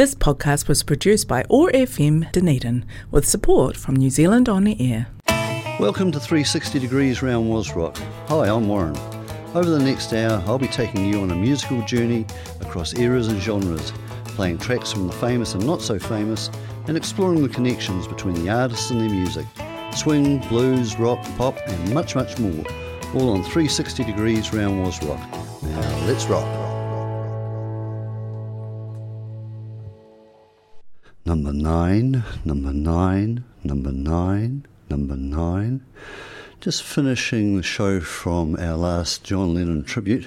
This podcast was produced by ORFM Dunedin with support from New Zealand On Air. Welcome to 360 Degrees Round Wazrock. Hi, I'm Warren. Over the next hour, I'll be taking you on a musical journey across eras and genres, playing tracks from the famous and not so famous, and exploring the connections between the artists and their music. Swing, blues, rock, pop, and much, much more. All on 360 Degrees Round Wazrock. Now, let's rock. Number nine, number nine, number nine, number nine. Just finishing the show from our last John Lennon tribute,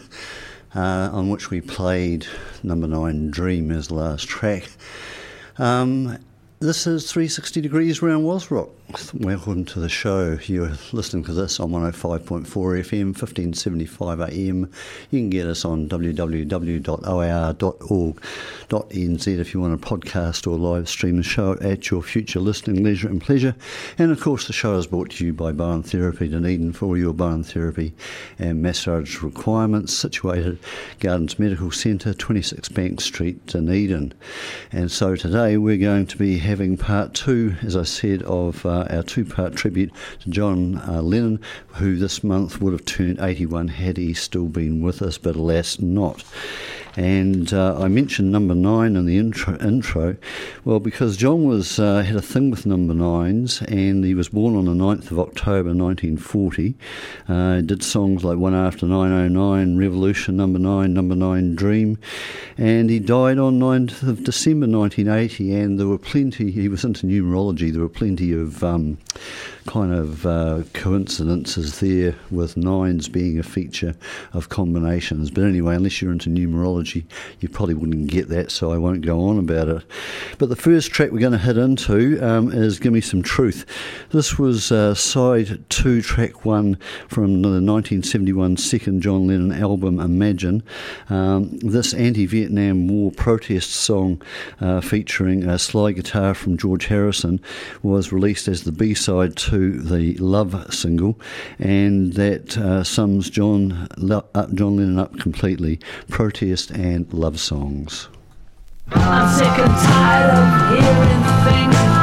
uh, on which we played number nine, Dream, as last track. Um, this is 360 Degrees Round Wazrock. Welcome to the show. You're listening to this on 105.4 FM, 1575 AM. You can get us on www.oar.org.nz if you want a podcast or live stream the show at your future listening leisure and pleasure. And of course, the show is brought to you by Bowen Therapy Dunedin for your Bowen Therapy and massage requirements, situated Gardens Medical Centre, 26 Bank Street, Dunedin. And so today we're going to be having part two, as I said, of uh, our two part tribute to John uh, Lennon, who this month would have turned 81 had he still been with us, but alas, not. And uh, I mentioned number nine in the intro, intro well, because John was uh, had a thing with number nines, and he was born on the 9th of October 1940. Uh, did songs like One After 909, Revolution, Number Nine, Number Nine, Dream, and he died on 9th of December 1980. And there were plenty. He was into numerology. There were plenty of um, kind of uh, coincidences there with nines being a feature of combinations. But anyway, unless you're into numerology, you probably wouldn't get that, so I won't go on about it. But the first track we're going to hit into um, is Give Me Some Truth. This was uh, side two, track one from the 1971 second John Lennon album, Imagine. Um, this anti Vietnam War protest song uh, featuring a slide guitar from George Harrison was released as the B side to the Love single, and that uh, sums John, up, John Lennon up completely protest and love songs. I'm sick and tired of hearing things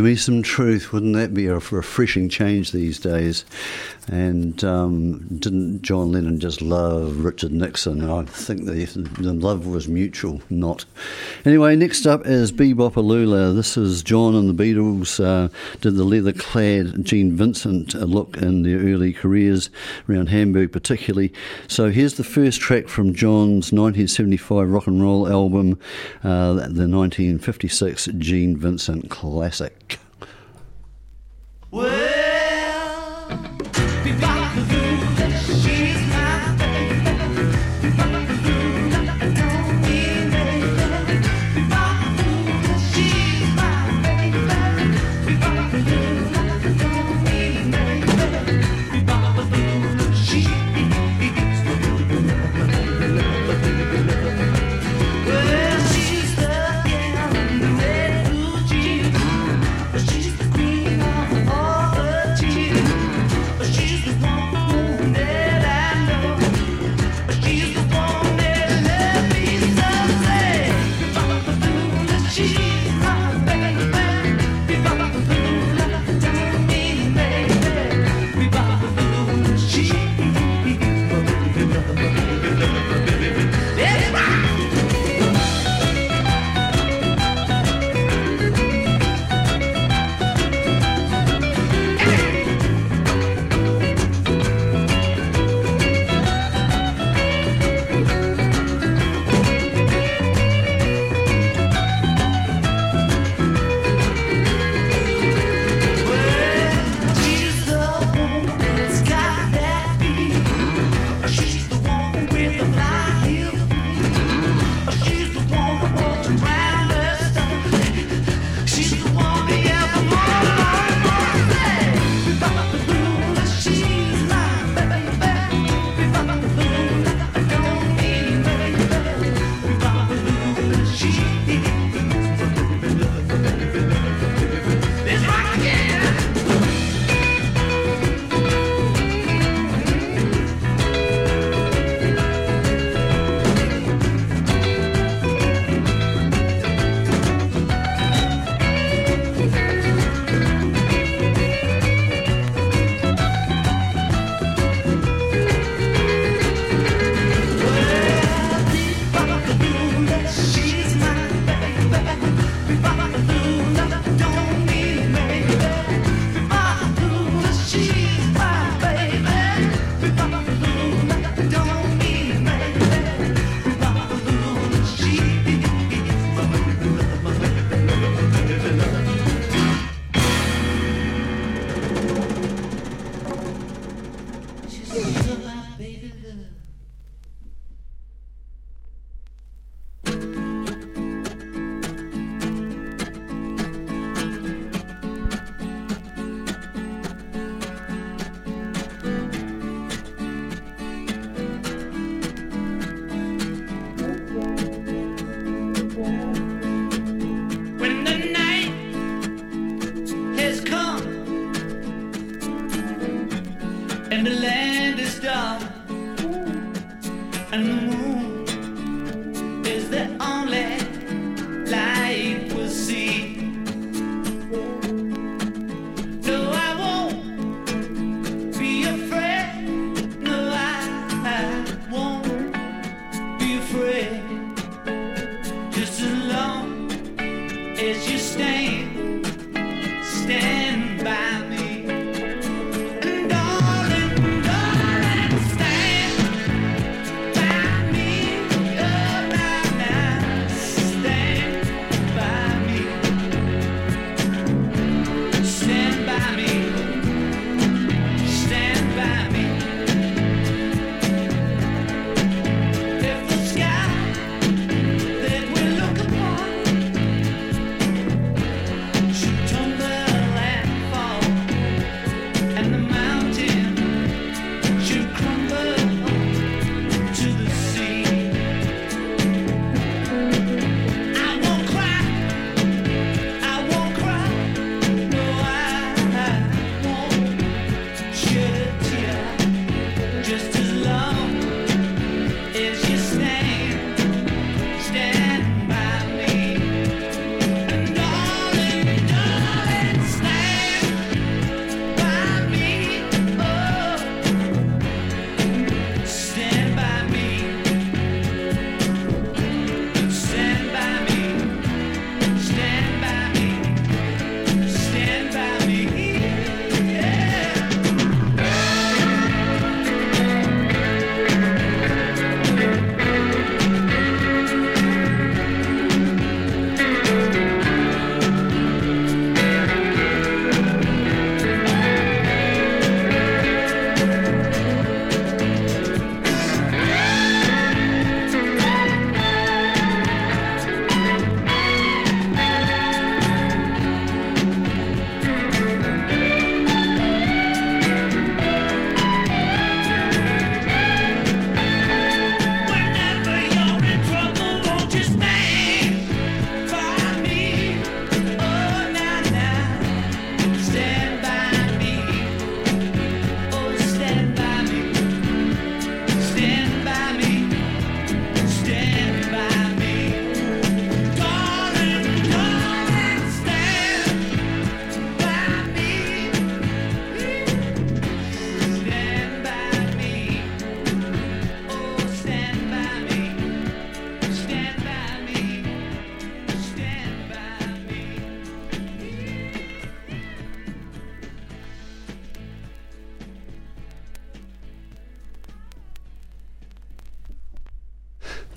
Give me some truth. Wouldn't that be a refreshing change these days? And um, didn't John Lennon just love Richard Nixon? I think the, the love was mutual, not. Anyway, next up is Be-Bop-A-Lula. This is John and the Beatles uh, did the leather clad Gene Vincent uh, look in their early careers around Hamburg, particularly. So here's the first track from John's 1975 rock and roll album, uh, the 1956 Gene Vincent classic. Well-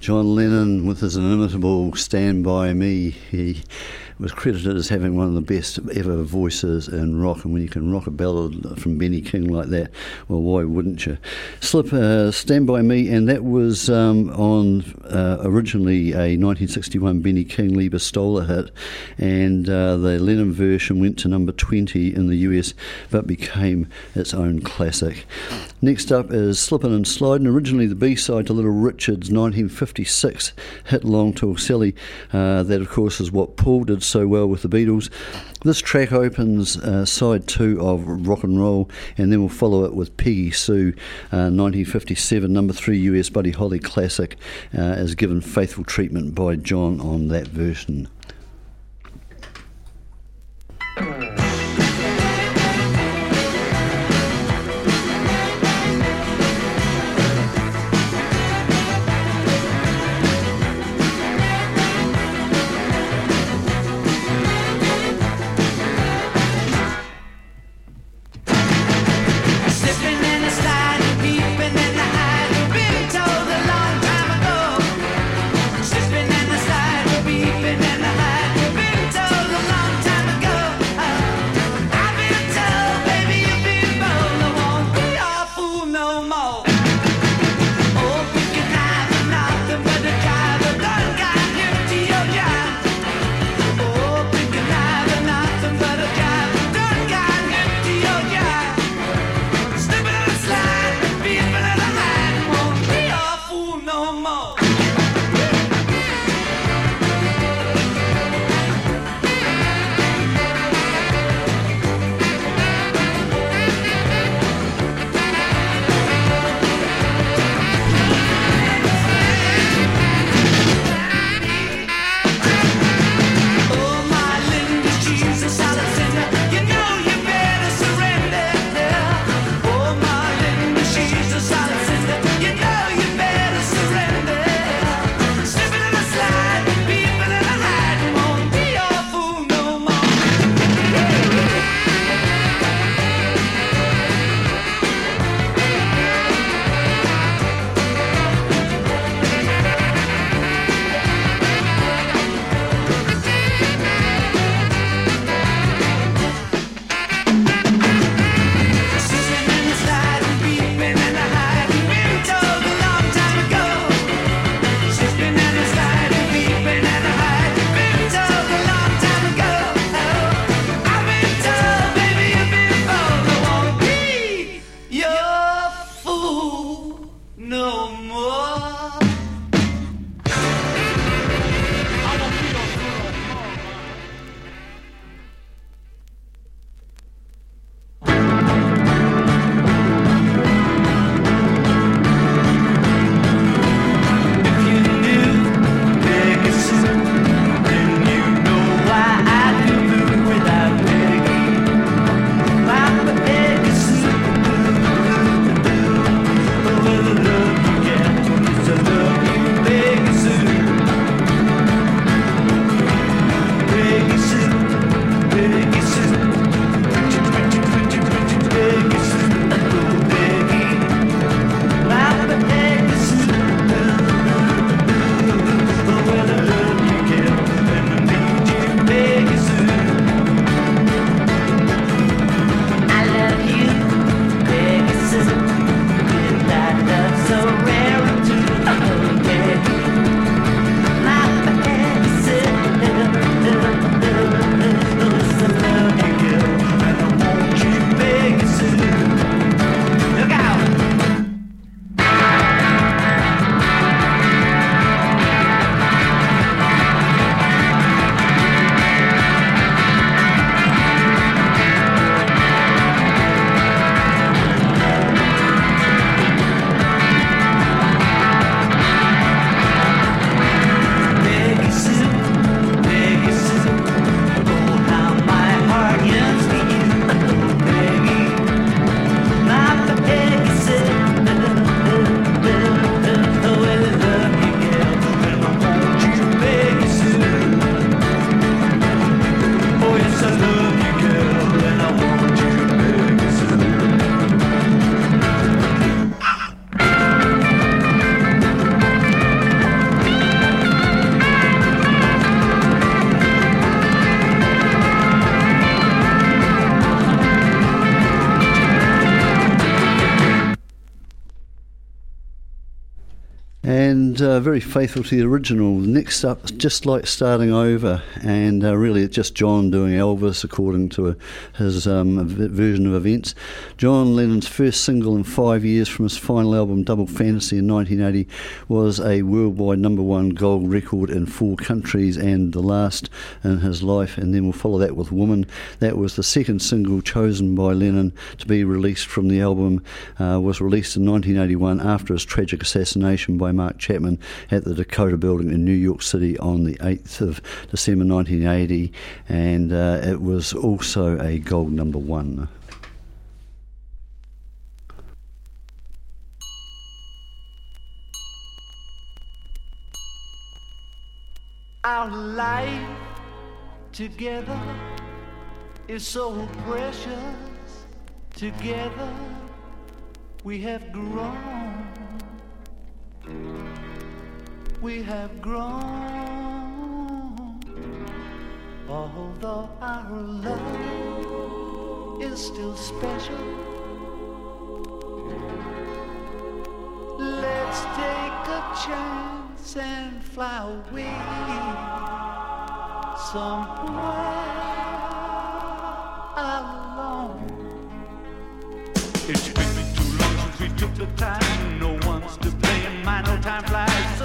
John Lennon with his inimitable Stand By Me. He was credited as having one of the best ever voices in rock, and when you can rock a ballad from Benny King like that, well, why wouldn't you? Slip, uh, Stand By Me, and that was um, on uh, originally a 1961 Benny King Leiber Stoller hit, and uh, the Lennon version went to number 20 in the US, but became its own classic. Next up is Slippin' and Slidin', originally the B-side to Little Richard's 1956 hit Long Tall Sally. Uh, that, of course, is what Paul did so well with the Beatles. This track opens uh, side two of Rock and Roll, and then we'll follow it with Peggy Sue, uh, 1957, number three US Buddy Holly classic, uh, as given faithful treatment by John on that version. And uh, very faithful to the original. Next up, just like starting over, and uh, really it's just John doing Elvis according to his um, version of events. John Lennon's first single in five years from his final album Double Fantasy in 1980 was a worldwide number one gold record in four countries and the last in his life. And then we'll follow that with Woman. That was the second single chosen by Lennon to be released from the album. Uh, was released in 1981 after his tragic assassination by Mark Chapman at the Dakota Building in New York City on the 8th of December 1980, and uh, it was also a gold number one. Our life together is so precious. Together we have grown. We have grown. Although our love is still special. Let's take a chance and fly away somewhere alone. It's been too long since we took the time. No one's to blame. My no time flies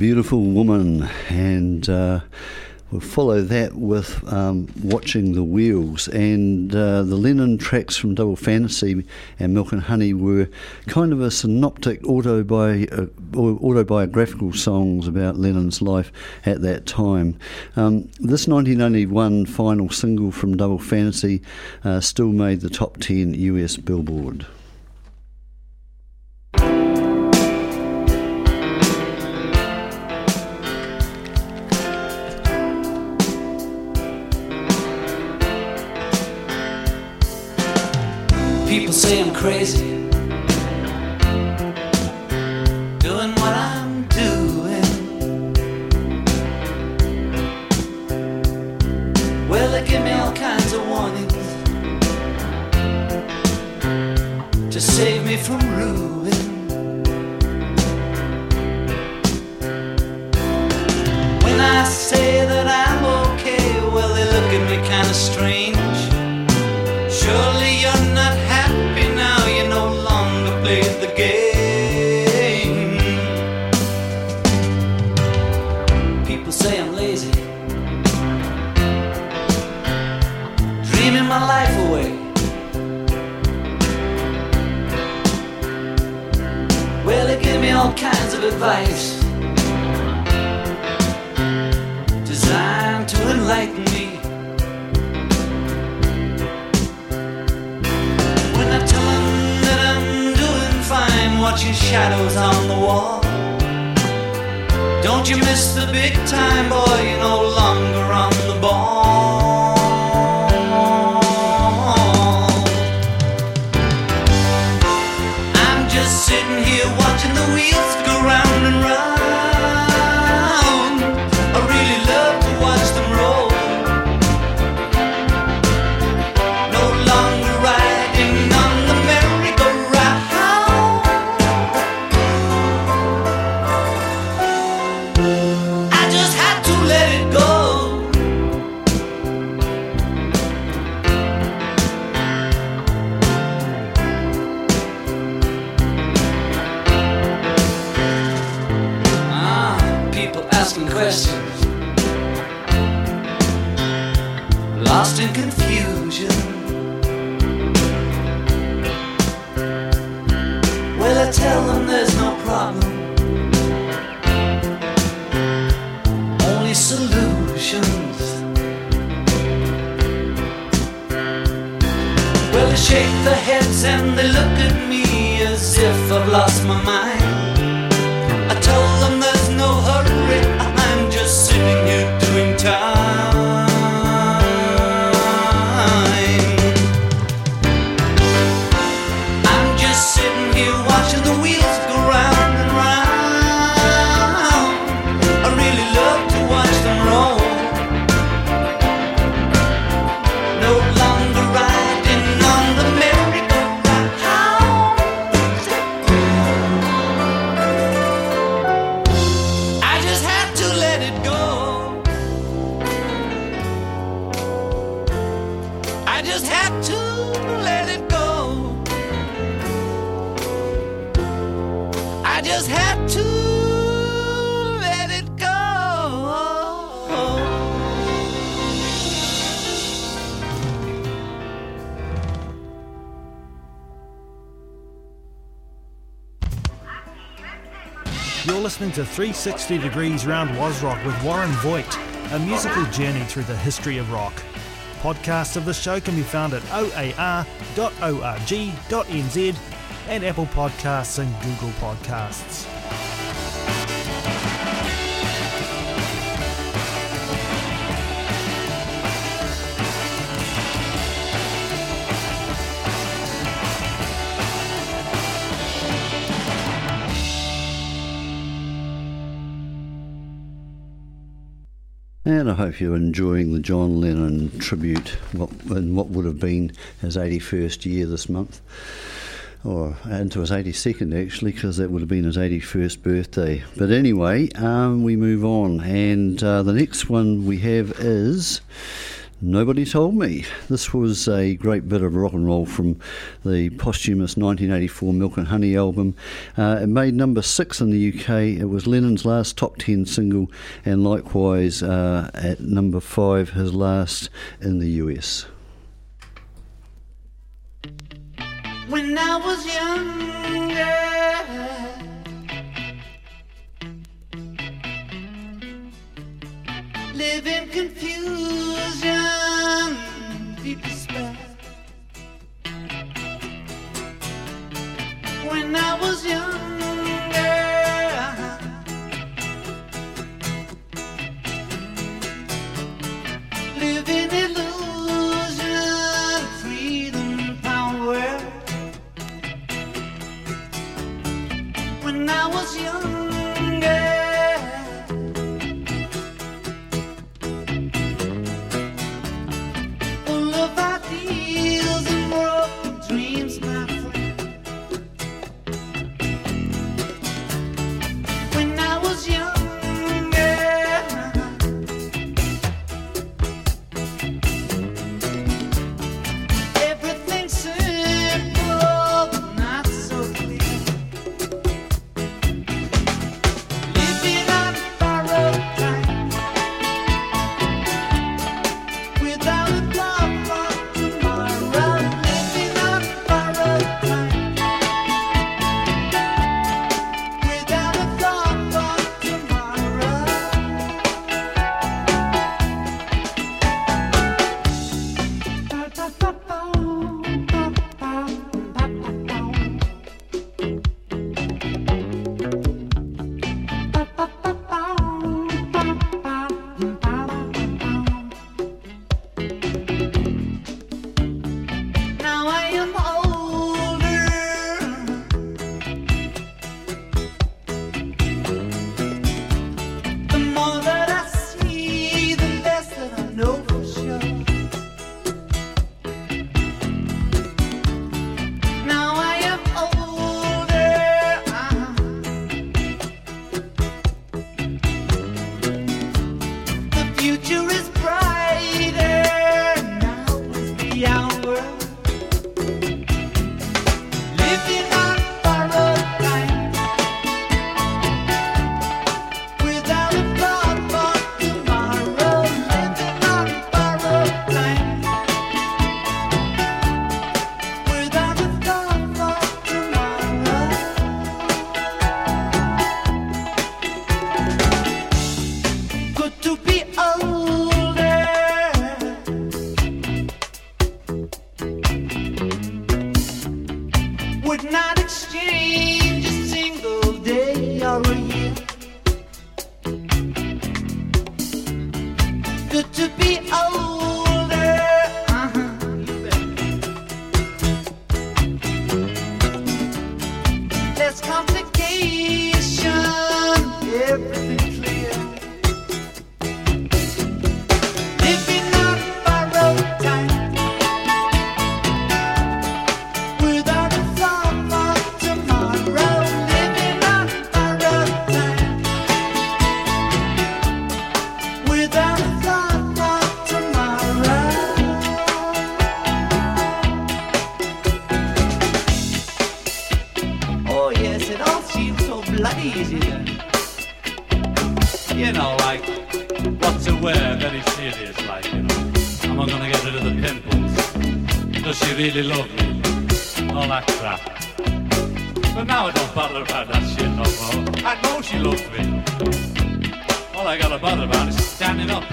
Beautiful Woman, and uh, we'll follow that with um, Watching the Wheels. And uh, the Lennon tracks from Double Fantasy and Milk and Honey were kind of a synoptic autobi- uh, autobiographical songs about Lennon's life at that time. Um, this 1991 final single from Double Fantasy uh, still made the top 10 US Billboard. Say I'm crazy. Doing what I'm doing. Well, they give me all kinds of warnings to save me from ruin. Advice designed to enlighten me. When I tell 'em that I'm doing fine, watching shadows on the wall. Don't you miss the big time, boy? You're no longer on the ball. I'm just sitting here watching the wheels I just had to let it go. You're listening to 360 Degrees Round Wazrock with Warren Voigt, a musical journey through the history of rock. Podcasts of the show can be found at oar.org.nz and Apple Podcasts and Google Podcasts. And I hope you're enjoying the John Lennon tribute in what would have been his 81st year this month. Or into his 82nd, actually, because that would have been his 81st birthday. But anyway, um, we move on. And uh, the next one we have is Nobody Told Me. This was a great bit of rock and roll from the posthumous 1984 Milk and Honey album. Uh, it made number six in the UK. It was Lennon's last top 10 single, and likewise uh, at number five, his last in the US. When I was younger, live in confusion, deep despair. When I was All that crap. But now I don't bother about that shit no more. I know she loves me. All I gotta bother about is standing up.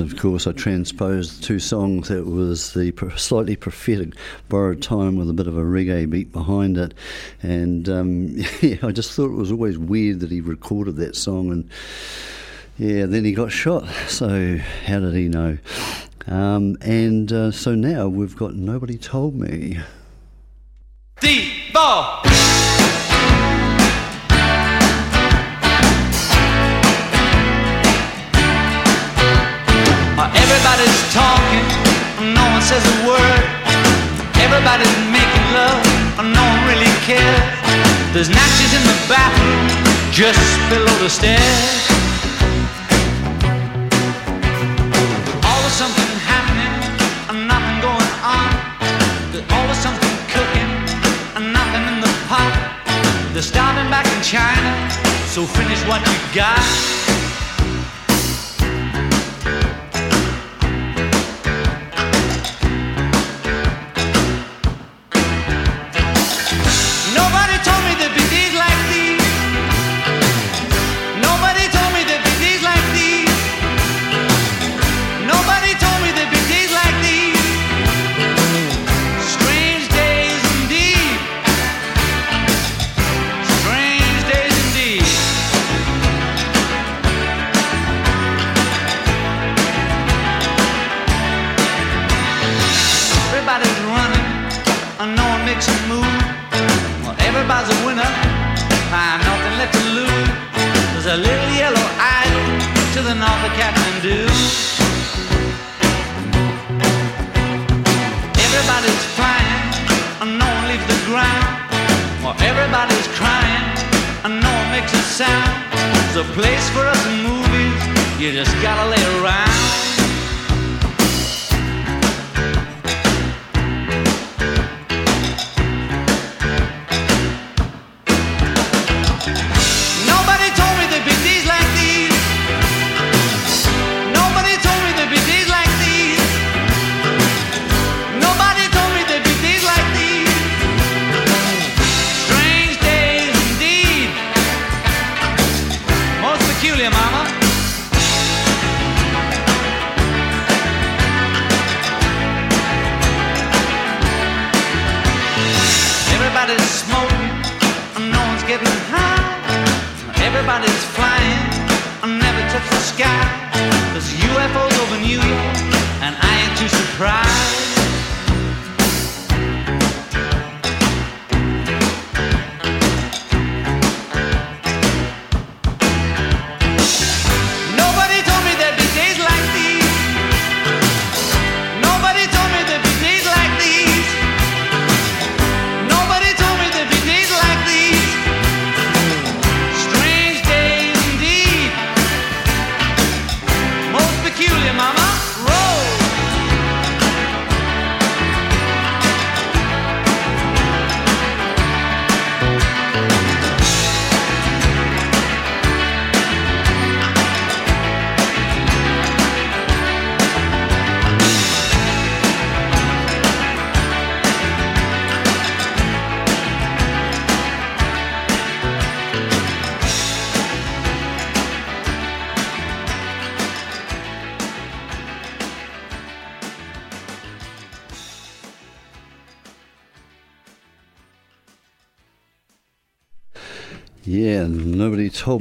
Of course, I transposed two songs. It was the slightly prophetic Borrowed Time with a bit of a reggae beat behind it. And um, yeah, I just thought it was always weird that he recorded that song and yeah, then he got shot. So how did he know? Um, and uh, so now we've got Nobody Told Me. D-ball. Talking, no one says a word. Everybody's making love, I no one really cares. There's natches in the bathroom, just below the stairs. Always something happening, and nothing going on. There's always something cooking, and nothing in the pot. They're starving back in China, so finish what you got.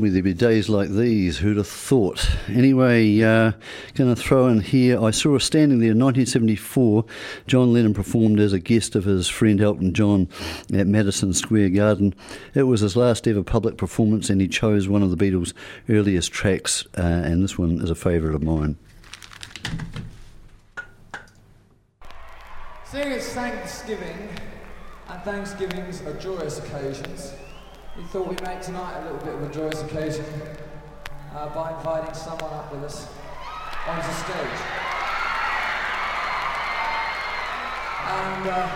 Me there'd be days like these. Who'd have thought? Anyway, uh, going to throw in here. I saw her standing there in 1974. John Lennon performed as a guest of his friend Elton John at Madison Square Garden. It was his last ever public performance, and he chose one of the Beatles' earliest tracks, uh, and this one is a favourite of mine. It's Thanksgiving, and Thanksgivings are joyous occasions, we thought we'd make tonight a little bit of a joyous occasion uh, by inviting someone up with us onto stage. And uh,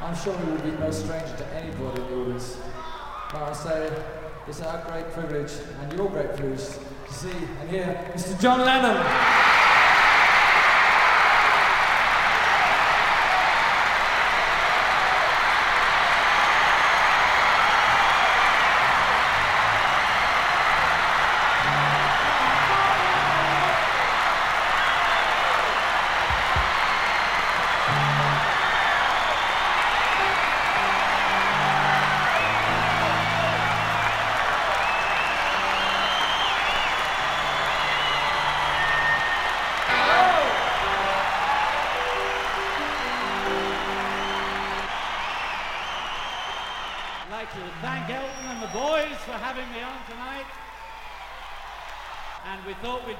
I'm sure he will be no stranger to anybody in the audience. But I say it's our great privilege, and your great privilege, to see and hear Mr. John Lennon.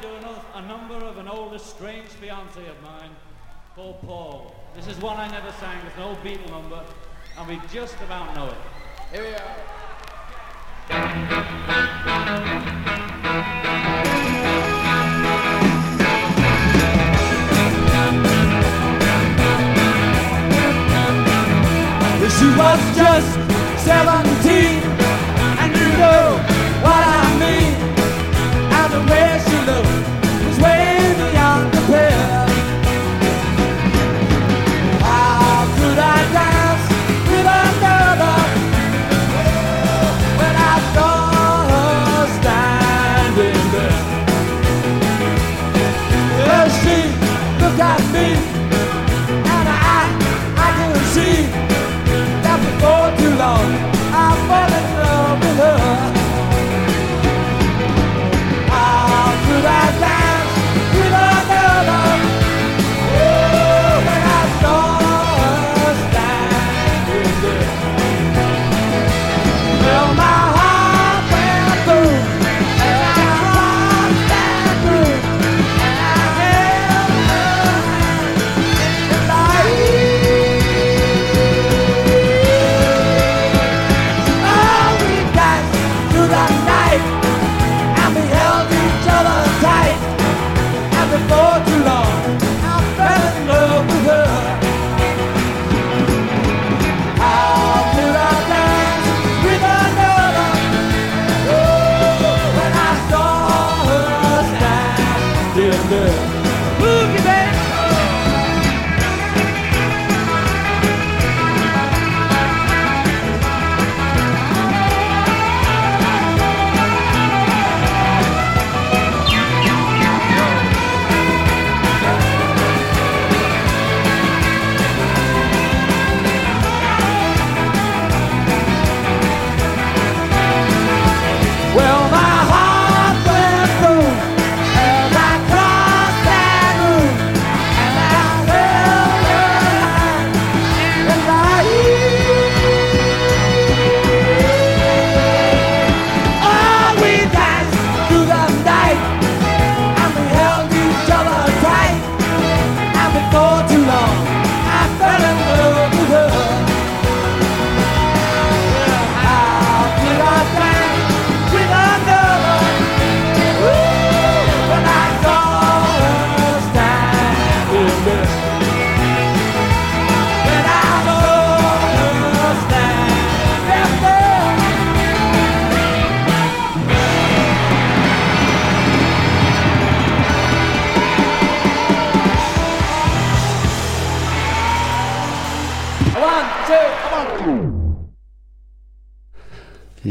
Do another, a number of an old estranged fiance of mine called Paul. This is one I never sang. It's an old Beatle number, and we just about know it. Here we are. She was just 17, at me,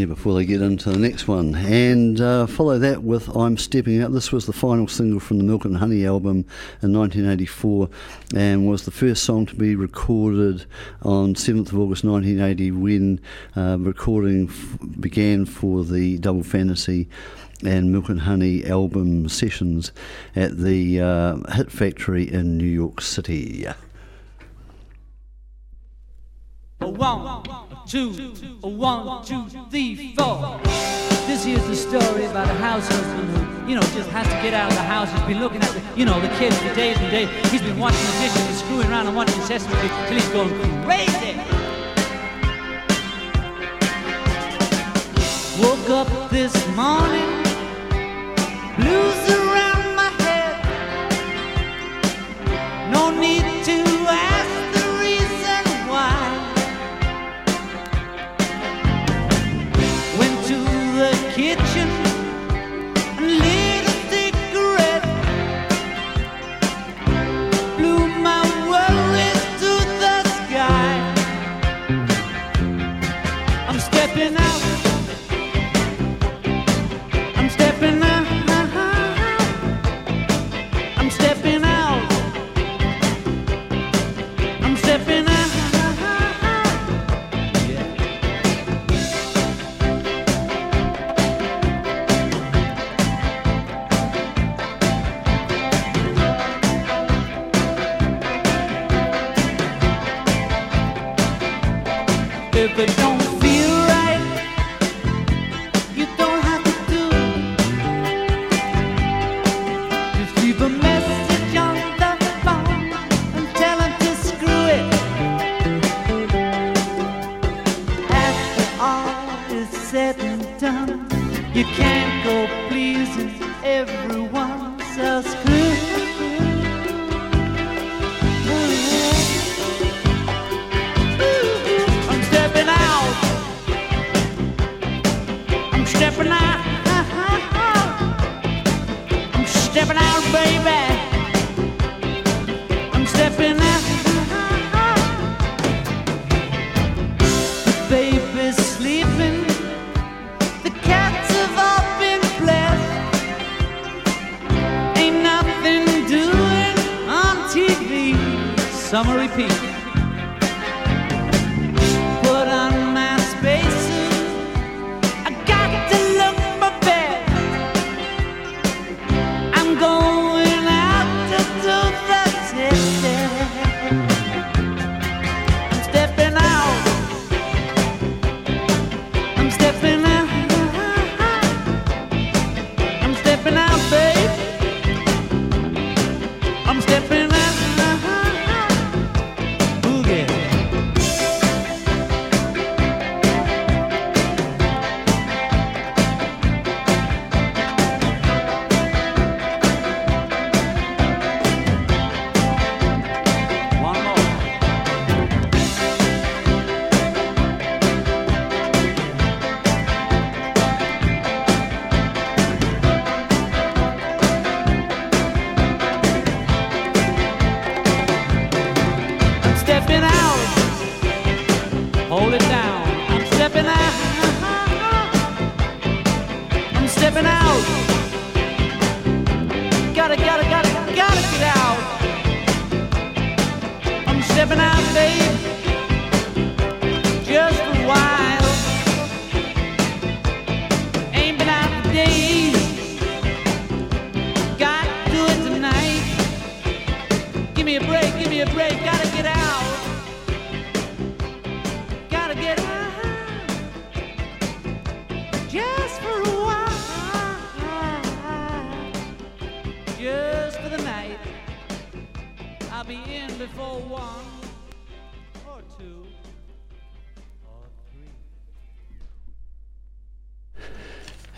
Before they get into the next one. And uh, follow that with I'm Stepping Out. This was the final single from the Milk and Honey album in 1984 and was the first song to be recorded on 7th of August 1980 when uh, recording f- began for the Double Fantasy and Milk and Honey album sessions at the uh, Hit Factory in New York City. A one, a two, a one, two, three, four. This here's the story about a house husband who, you know, just has to get out of the house. He's been looking at the, you know, the kids for days and days. He's been watching the dishes and screwing around and watching Sesame Street till he's going crazy. Woke up this morning, blues kitchen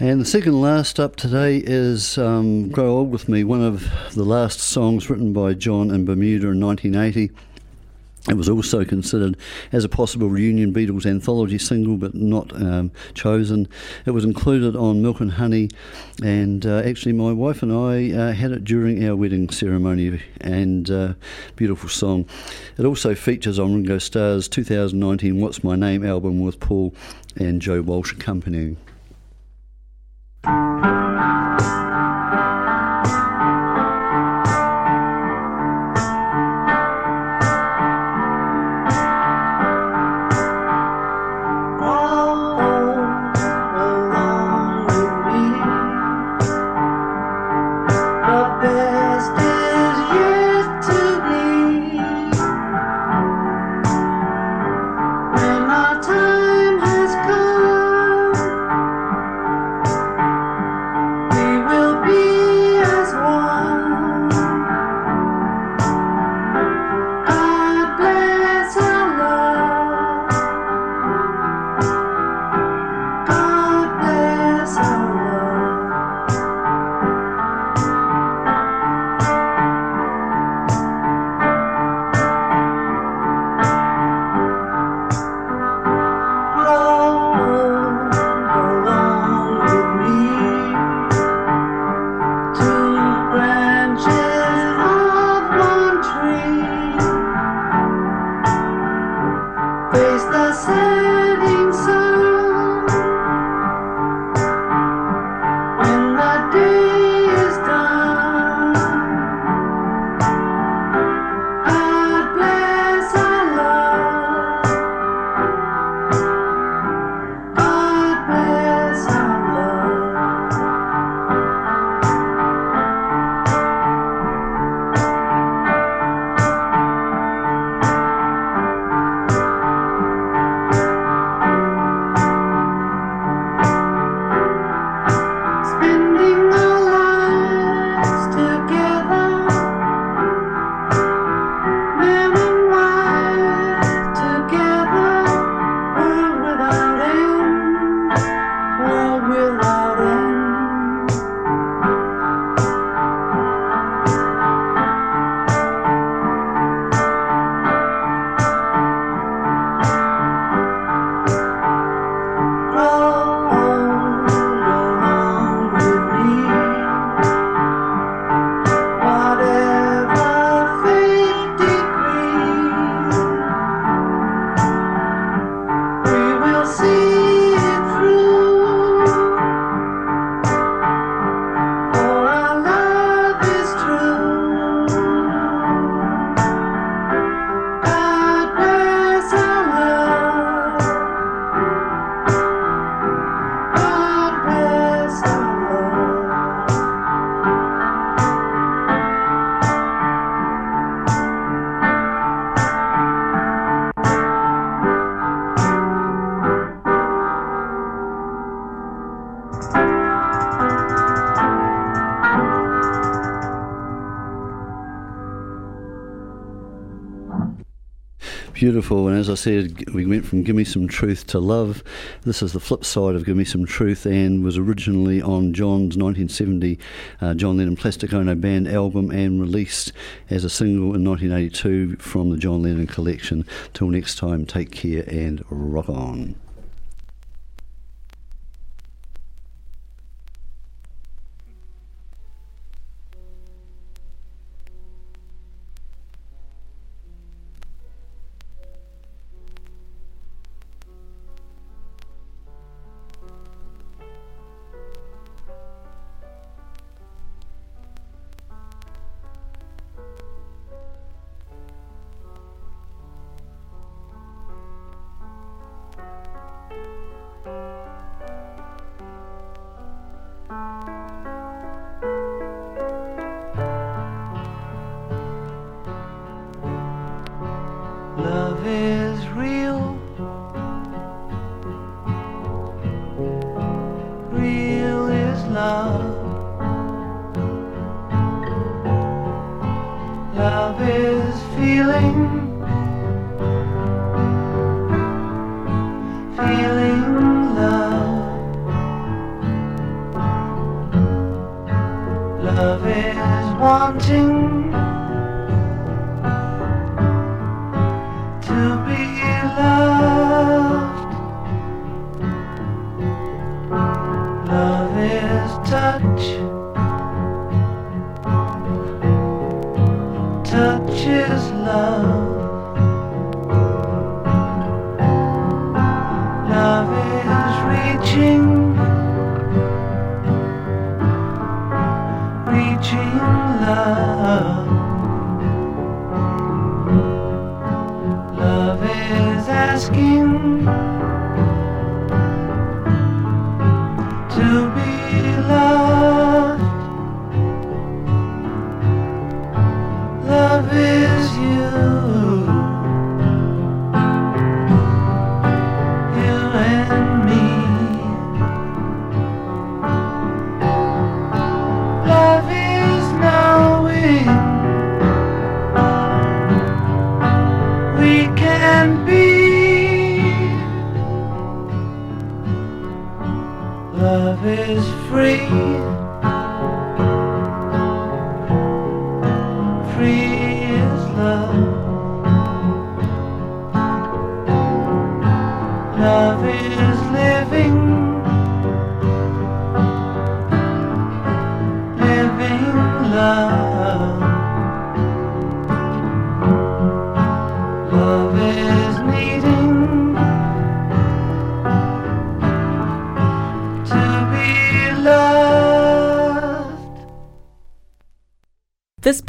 And the second last up today is um, Grow Old With Me, one of the last songs written by John in Bermuda in 1980. It was also considered as a possible reunion Beatles anthology single, but not um, chosen. It was included on Milk and Honey, and uh, actually, my wife and I uh, had it during our wedding ceremony, and uh, beautiful song. It also features on Ringo Starr's 2019 What's My Name album with Paul and Joe Walsh accompanying. Time Beautiful. And as I said, we went from Give Me Some Truth to Love. This is the flip side of Give Me Some Truth and was originally on John's 1970 uh, John Lennon Plastic Ono Band album and released as a single in 1982 from the John Lennon collection. Till next time, take care and rock on.